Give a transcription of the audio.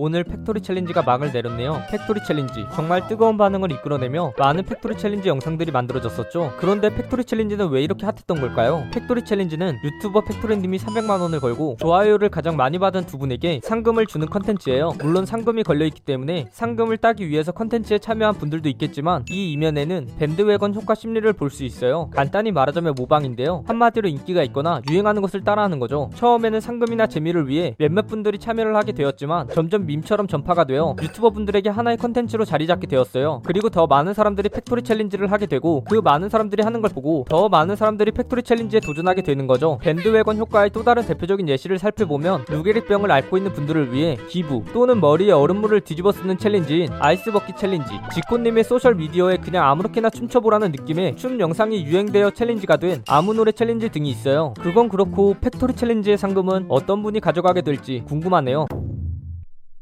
오늘 팩토리 챌린지가 막을 내렸네요. 팩토리 챌린지 정말 뜨거운 반응을 이끌어내며 많은 팩토리 챌린지 영상들이 만들어졌었죠. 그런데 팩토리 챌린지는 왜 이렇게 핫했던 걸까요? 팩토리 챌린지는 유튜버 팩토리님이 300만 원을 걸고 좋아요를 가장 많이 받은 두 분에게 상금을 주는 컨텐츠예요. 물론 상금이 걸려있기 때문에 상금을 따기 위해서 컨텐츠에 참여한 분들도 있겠지만 이 이면에는 밴드웨건 효과 심리를 볼 수 있어요. 간단히 말하자면 모방인데요. 한마디로 인기가 있거나 유행하는 것을 따라하는 거죠. 처음에는 상금이나 재미를 위해 몇몇 분들이 참여를 하게 되었지만 점점 밈처럼 전파가 되어 유튜버 분들에게 하나의 컨텐츠로 자리 잡게 되었어요. 그리고 더 많은 사람들이 팩토리 챌린지를 하게 되고 그 많은 사람들이 하는 걸 보고 더 많은 사람들이 팩토리 챌린지에 도전하게 되는 거죠. 밴드웨건 효과의 또 다른 대표적인 예시를 살펴보면 루게릭병을 앓고 있는 분들을 위해 기부 또는 머리에 얼음물을 뒤집어 쓰는 챌린지인 아이스 버킷 챌린지 지코님의 소셜 미디어에 그냥 아무렇게나 춤춰보라는 느낌의 춤 영상이 유행되어 챌린지가 된 아무 노래 챌린지 등이 있어요. 그건 그렇고 팩토리 챌린지의 상금은 어떤 분이 가져가게 될지 궁금하네요.